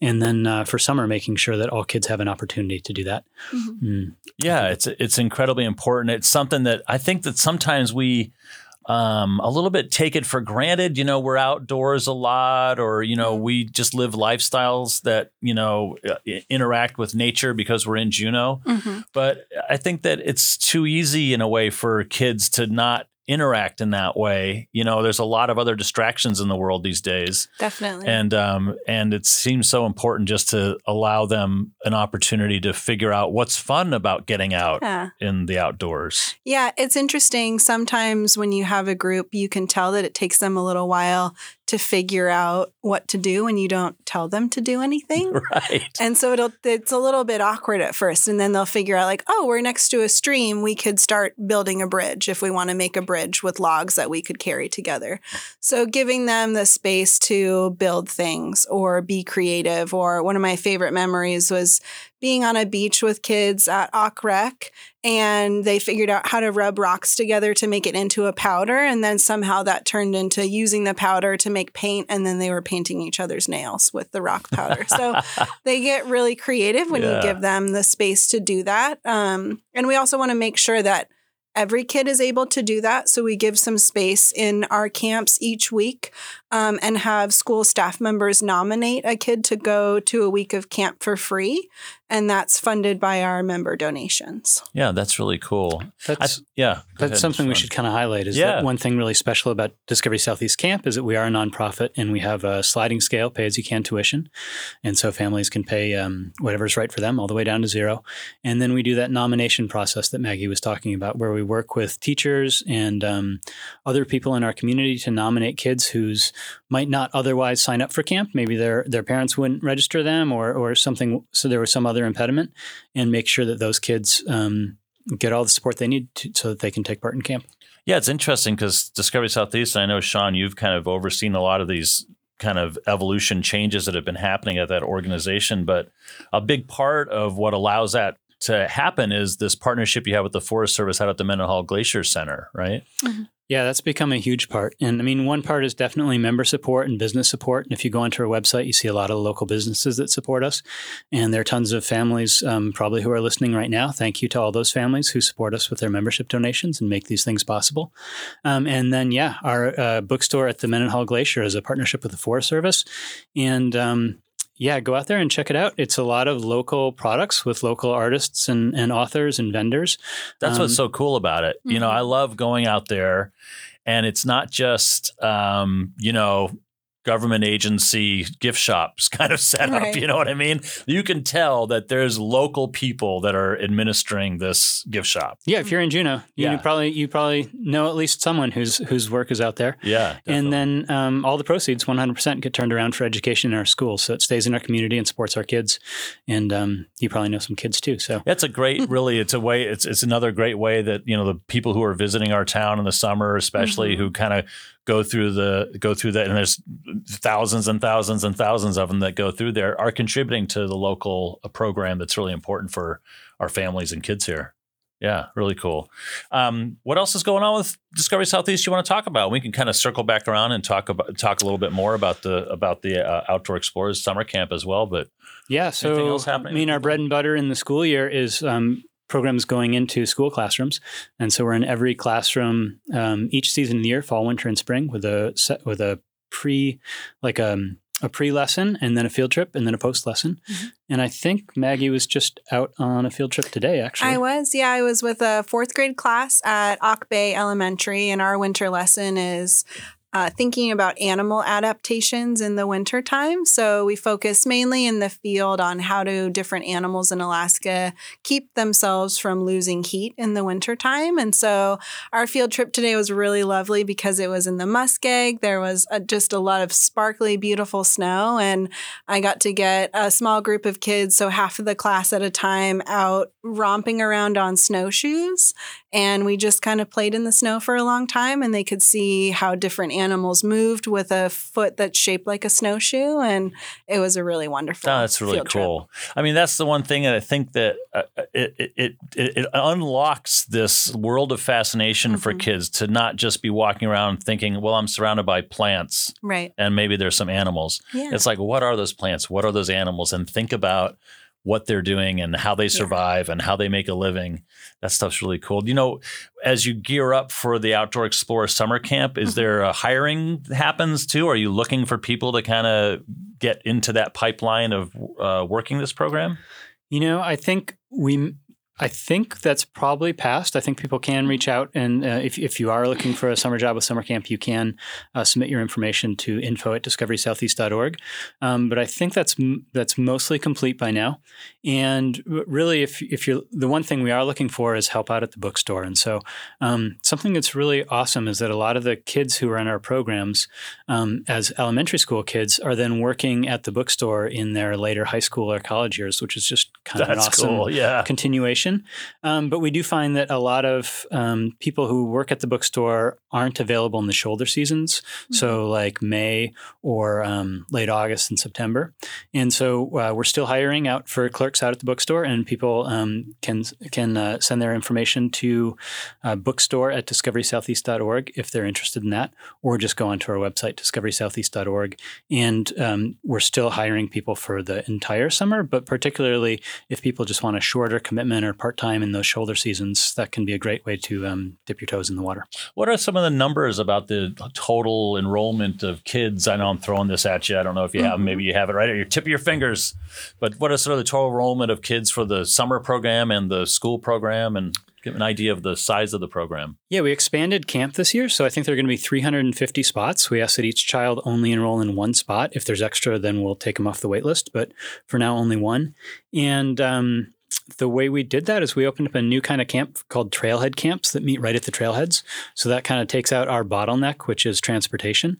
and then uh, for summer, making sure that all kids have an opportunity to do that. Mm. Yeah, it's it's incredibly important. It's something that I think that sometimes we um, a little bit take it for granted. You know, we're outdoors a lot, or you know, we just live lifestyles that you know uh, interact with nature because we're in Juneau. Mhm. But I think that it's too easy in a way for kids to not interact in that way. You know, there's a lot of other distractions in the world these days Definitely. and um, and it seems so important just to allow them an opportunity to figure out what's fun about getting out Yeah. in the outdoors. Yeah, it's interesting. Sometimes when you have a group, you can tell that it takes them a little while to figure out what to do when you don't tell them to do anything. [laughs] Right. And so it'll it's a little bit awkward at first and then they'll figure out like, "Oh, we're next to a stream, we could start building a bridge if we want to make a bridge with logs that we could carry together." So giving them the space to build things or be creative or one of my favorite memories was being on a beach with kids at Auke Rec and they figured out how to rub rocks together to make it into a powder and then somehow that turned into using the powder to make paint and then they were painting each other's nails with the rock powder so [laughs] they get really creative when Yeah. you give them the space to do that um, and we also want to make sure that every kid is able to do that so we give some space in our camps each week um, and have school staff members nominate a kid to go to a week of camp for free and that's funded by our member donations Yeah, that's really cool. That's I- yeah. That's ahead, something we should kind of highlight. Is Yeah. that one thing really special about Discovery Southeast Camp is that we are a nonprofit and we have a sliding scale, pay as you can tuition, and so families can pay um, whatever's right for them, all the way down to zero. And then we do that nomination process that Maggie was talking about, where we work with teachers and um, other people in our community to nominate kids who's might not otherwise sign up for camp. Maybe their their parents wouldn't register them, or or something. So there was some other impediment, and make sure that those kids. Um, get all the support they need to, so that they can take part in camp. Yeah, it's interesting because Discovery Southeast, and I know, Sean, you've kind of overseen a lot of these kind of evolution changes that have been happening at that organization. But a big part of what allows that to happen is this partnership you have with the Forest Service out at the Mendenhall Glacier Center, right? Yeah, that's become a huge part. And I mean, one part is definitely member support and business support. And if you go onto our website, you see a lot of local businesses that support us. And there are tons of families um, probably who are listening right now. Thank you to all those families who support us with their membership donations and make these things possible. Um, and then, yeah, our uh, bookstore at the Mendenhall Glacier is a partnership with the Forest Service. And um, yeah, go out there and check it out. It's a lot of local products with local artists and, and authors and vendors. That's Um, what's so cool about it. You know, I love going out there, and it's not just um, you know government agency gift shops [laughs] kind of setup. Right. You know what I mean? You can tell that there's local people that are administering this gift shop. Yeah, if you're in Juneau, you Yeah. probably you probably know at least someone whose whose work is out there. Yeah, and then um, all the proceeds, 100%, get turned around for education in our schools, so it stays in our community and supports our kids. And um, you probably know some kids too. So That's a great, [laughs] really. It's a way. It's it's another great way that you know the people who are visiting our town in the summer, especially Mm-hmm. who kind of go through the go through that, and there's thousands and thousands and thousands of them that go through there, are contributing to the local uh, program that's really important for our families and kids here. Yeah, really cool. Um, what else is going on with Discovery Southeast? You want to talk about? We can kind of circle back around and talk about talk a little bit more about the about the uh, Outdoor Explorers summer camp as well. But Yeah, so else happening? I mean, our bread and butter in the school year is um, programs going into school classrooms, and so we're in every classroom um, each season of the year, fall, winter, and spring, with a set with a pre like um, a pre lesson, and then a field trip, and then a post lesson. And I think Maggie was just out on a field trip today, actually. I was, yeah, I was with a fourth grade class at Auke Bay Elementary, and our winter lesson is uh, thinking about animal adaptations in the wintertime. So we focus mainly in the field on how do different animals in Alaska keep themselves from losing heat in the wintertime. And so our field trip today was really lovely because it was in the Muskeg. There was a, just a lot of sparkly, beautiful snow, and I got to get a small group of kids, so half of the class at a time, out romping around on snowshoes. And we just kind of played in the snow for a long time, and they could see how different animals moved with a foot that's shaped like a snowshoe. And it was a really wonderful. Oh, that's really field trip. cool. I mean, that's the one thing that I think that uh, it, it, it it unlocks this world of fascination for Mhm. kids to not just be walking around thinking, "Well, I'm surrounded by plants." Right. and maybe there's some animals. Yeah. It's like, what are those plants? What are those animals? And think about what they're doing and how they survive and how they make a living. That stuff's really cool. You know, as you gear up for the Outdoor Explorer summer camp, is there a hiring happens too? Are you looking for people to kind of get into that pipeline of uh, working this program? You know, I think we. I think that's probably passed. I think people can reach out, and uh, if, if you are looking for a summer job with summer camp, you can uh, submit your information to info at discoverysoutheast.org. Um, but I think that's that's mostly complete by now. And really, if if you're the one thing we are looking for is help out at the bookstore. And so um, something that's really awesome is that a lot of the kids who are in our programs um, as elementary school kids are then working at the bookstore in their later high school or college years, which is just kind of an That's awesome cool, yeah. continuation. Um, but we do find that a lot of um, people who work at the bookstore aren't available in the shoulder seasons, so like May or um, late August and September. And so uh, we're still hiring out for clerks out at the bookstore, and people um, can can uh, send their information to uh, bookstore at discoverysoutheast.org if they're interested in that, or just go onto our website discoverysoutheast.org. And um, we're still hiring people for the entire summer, but particularly if people just want a shorter commitment or part time in those shoulder seasons, that can be a great way to um, dip your toes in the water. What are some of the numbers about the total enrollment of kids? I know I'm throwing this at you. I don't know if you have, Mhm. maybe you have it right at your tip of your fingers. But what is sort of the total enrollment of kids for the summer program and the school program, and give an idea of the size of the program? Yeah, we expanded camp this year, so I think there are going to be 350 spots. We ask that each child only enroll in one spot. If there's extra, then we'll take them off the wait list, but for now, only one. And um, the way we did that is we opened up a new kind of camp called trailhead camps that meet right at the trailheads. So that kind of takes out our bottleneck, which is transportation.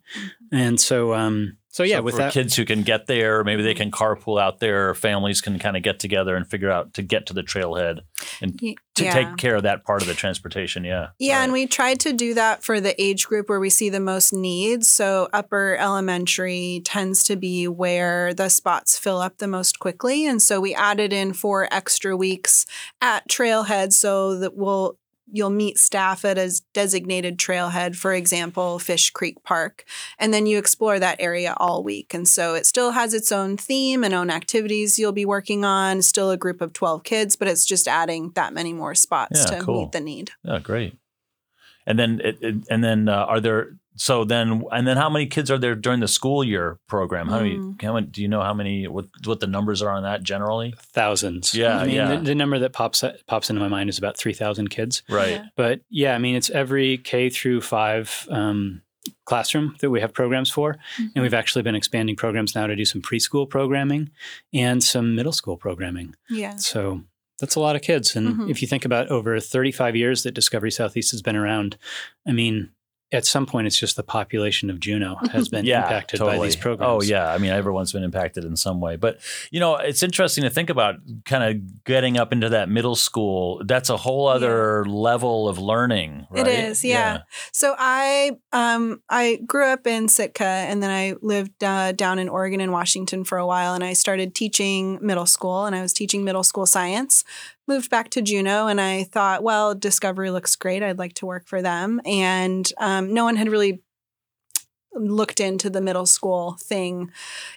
And so, um, so yeah, So with for that, kids who can get there, maybe they can carpool out there. Families can kind of get together and figure out to get to the trailhead and Ye- to yeah. take care of that part of the transportation. Yeah. Yeah, and we tried to do that for the age group where we see the most needs. So upper elementary tends to be where the spots fill up the most quickly. And so we added in four extra weeks at trailhead so that we'll you'll meet staff at a designated trailhead, for example, Fish Creek Park, and then you explore that area all week. And so it still has its own theme and own activities you'll be working on, still a group of 12 kids, but it's just adding that many more spots Yeah, to cool. meet the need. Yeah, great. And then, it, it- and then, uh, are there? So then, and then, how many kids are there during the school year program? How many? Mm. How many? Do you know how many? What what the numbers are on that generally? thousands. Yeah, I mean, yeah. The, the number that pops pops into my mind is about three thousand kids. Right. Yeah. But yeah, I mean, it's every K through five um, classroom that we have programs for, and we've actually been expanding programs now to do some preschool programming and some middle school programming. Yeah. So that's a lot of kids. And Mhm. if you think about over 35 years that Discovery Southeast has been around, I mean, at some point, it's just the population of Juneau [laughs] has been yeah, impacted by these programs. Oh yeah, I mean everyone's been impacted in some way. But you know, it's interesting to think about kind of getting up into that middle school. That's a whole other level of learning. Right? It is, yeah. So I um I grew up in Sitka and then I lived uh, down in Oregon and Washington for a while and I started teaching middle school and I was teaching middle school science moved back to Juneau and I thought, well, Discovery looks great. I'd like to work for them. And um, no one had really looked into the middle school thing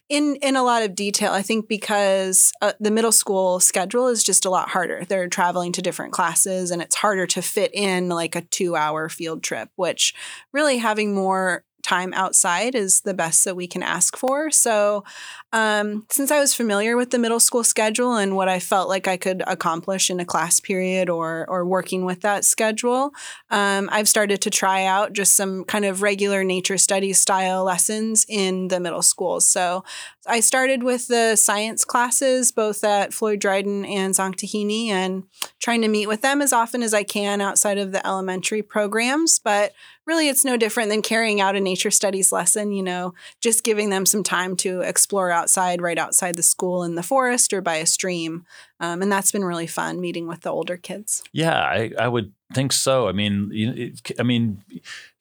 in in a lot of detail i think because uh, the middle school schedule is just a lot harder they're traveling to different classes and it's harder to fit in like a 2 hour field trip which really having more time outside is the best that we can ask for. So, um, since I was familiar with the middle school schedule and what I felt like I could accomplish in a class period or or working with that schedule, um, I've started to try out just some kind of regular nature studies style lessons in the middle schools. So, I started with the science classes both at Floyd Dryden and Dzantik'i Heeni and trying to meet with them as often as I can outside of the elementary programs, but really it's no different than carrying out a nature studies lesson, you know, just giving them some time to explore outside, right outside the school in the forest or by a stream. Um, and that's been really fun meeting with the older kids. Yeah, I, I would think so. I mean, you, I mean,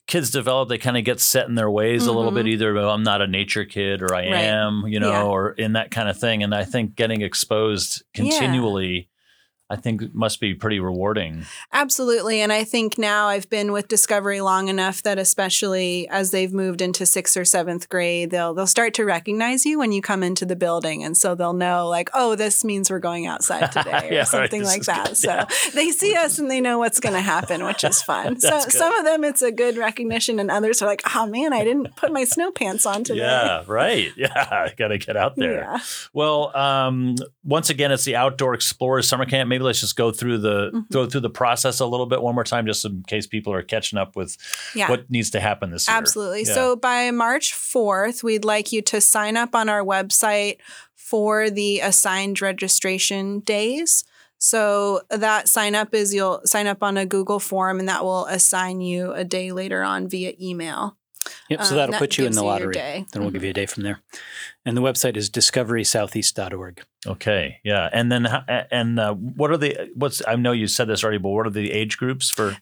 kids develop, they kind of get set in their ways mm-hmm. a little bit. Mm-hmm. Either well, I'm not a nature kid, or I right. am, you know, yeah. or in that kind of thing. And I think getting exposed continually I think must be pretty rewarding. Absolutely. And I think now I've been with Discovery long enough that especially as they've moved into sixth or seventh grade, they'll they'll start to recognize you when you come into the building. And so they'll know like, oh, this means we're going outside [laughs] today or yeah, something right. like that. Good. So yeah. they see us and they know what's gonna happen, which is [laughs] fun. so good. some of them it's a good recognition and others are like, oh man, I didn't put my snow pants on today. Yeah, right. [laughs] Yeah. I gotta get out there. Yeah. Well, um, once again, it's the Outdoor Explorers Summer Camp. Maybe let's just go through the mm-hmm. go through the process a little bit one more time, just in case people are catching up with yeah. what needs to happen this year. Absolutely. Yeah. So by March fourth, we'd like you to sign up on our website for the assigned registration days. So that sign up is you'll sign up on a Google form and that will assign you a day later on via email. Yep. So that'll um, that put you in the lottery. Then we'll mm-hmm. give you a day from there. And the website is discoverysoutheast.org. Okay. Yeah. And then, and uh, what are the, what's, I know you said this already, but what are the age groups for?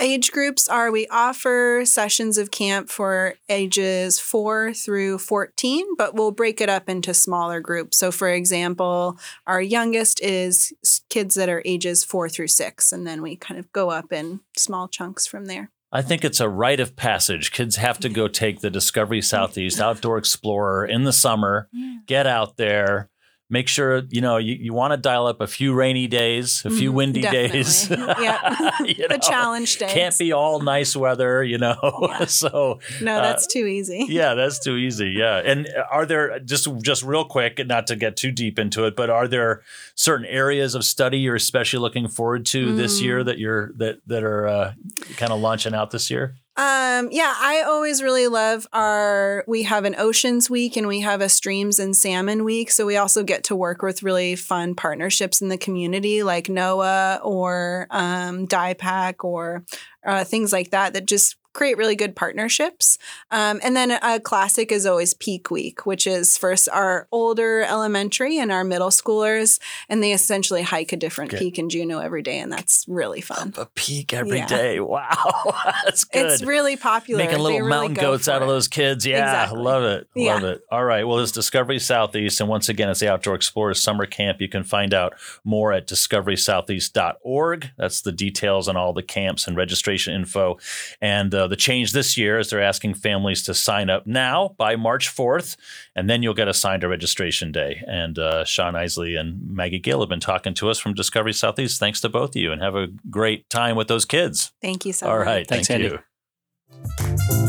Age groups are we offer sessions of camp for ages 4 through 14, but we'll break it up into smaller groups. So, for example, our youngest is kids that are ages 4 through 6, and then we kind of go up in small chunks from there. I think it's a rite of passage. Kids have to go take the Discovery Southeast Outdoor Explorer in the summer, get out there, make sure you know you, you want to dial up a few rainy days a few mm-hmm. windy Definitely. days [laughs] yeah [laughs] the know, challenge days can't be all nice weather you know [laughs] yeah. so no that's uh, too easy yeah that's too easy yeah and are there just just real quick not to get too deep into it but are there certain areas of study you're especially looking forward to mm. this year mm. that you're that that are uh, kind of launching out this year um, yeah, I always really love our. We have an oceans week and we have a streams and salmon week. So we also get to work with really fun partnerships in the community, like NOAA or um, DIPAC or uh, things like that. That just create really good partnerships. Um, and then a classic is always Peak Week, which is first our older elementary and our middle schoolers, and they essentially hike a different okay. peak in Juneau every day, and that's really fun. A peak every yeah. day. [laughs] Wow, that's good. It's really popular. Making little really mountain goats out of those kids. Yeah, exactly. love it. Love yeah. it. All right. Well, it's Discovery Southeast, and once again, it's the Outdoor Explorers Summer Camp. You can find out more at discoverysoutheast.org. That's the details on all the camps and registration info, and uh, the change this year is they're asking families to sign up now by March 4th, and then you'll get assigned a registration day. And uh, Sean Isley and Maggie Gill have been talking to us from Discovery Southeast. Thanks to both of you, and have a great time with those kids. Thank you so All much. All right. Thanks, thank Andy. you.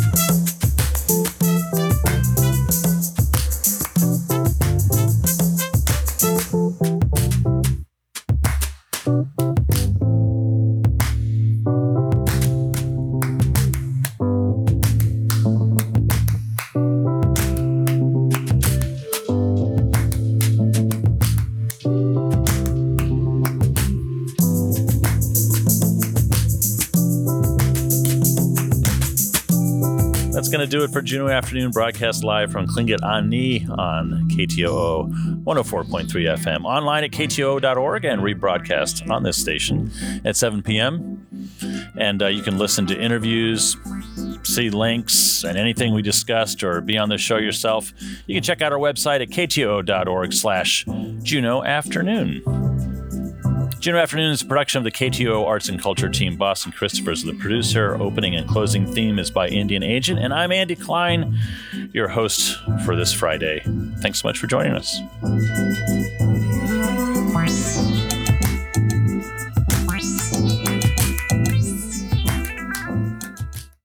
Do it for Juneau Afternoon, broadcast live from Tlingit Ani on KTOO 104.3 FM, online at KTOO.org, and rebroadcast on this station at 7 p.m. And uh, you can listen to interviews, see links, and anything we discussed, or be on the show yourself. You can check out our website at KTOO.org slash Juneau Afternoon. Juneau Afternoon is a production of the KTOO Arts and Culture team. Boston Christopher is the producer. Opening and closing theme is by Indian Agent. And I'm Andy Kline, your host for this Friday. Thanks so much for joining us.